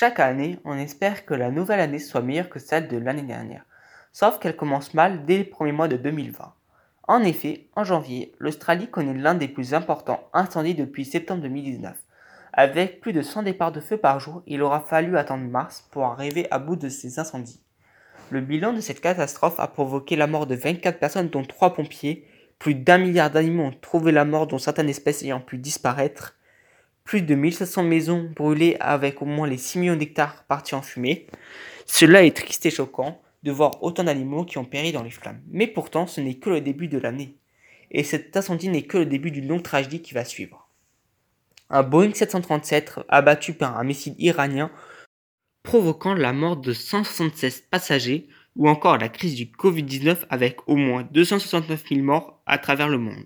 Chaque année, on espère que la nouvelle année soit meilleure que celle de l'année dernière, sauf qu'elle commence mal dès les premiers mois de 2020. En effet, en janvier, l'Australie connaît l'un des plus importants incendies depuis septembre 2019. Avec plus de 100 départs de feu par jour, il aura fallu attendre mars pour arriver à bout de ces incendies. Le bilan de cette catastrophe a provoqué la mort de 24 personnes dont 3 pompiers, plus d'un milliard d'animaux ont trouvé la mort dont certaines espèces ayant pu disparaître, plus de 1500 maisons brûlées avec au moins les 6 millions d'hectares partis en fumée. Cela est triste et choquant de voir autant d'animaux qui ont péri dans les flammes. Mais pourtant, ce n'est que le début de l'année. Et cet incendie n'est que le début d'une longue tragédie qui va suivre. Un Boeing 737 abattu par un missile iranien provoquant la mort de 176 passagers ou encore la crise du Covid-19 avec au moins 269 000 morts à travers le monde.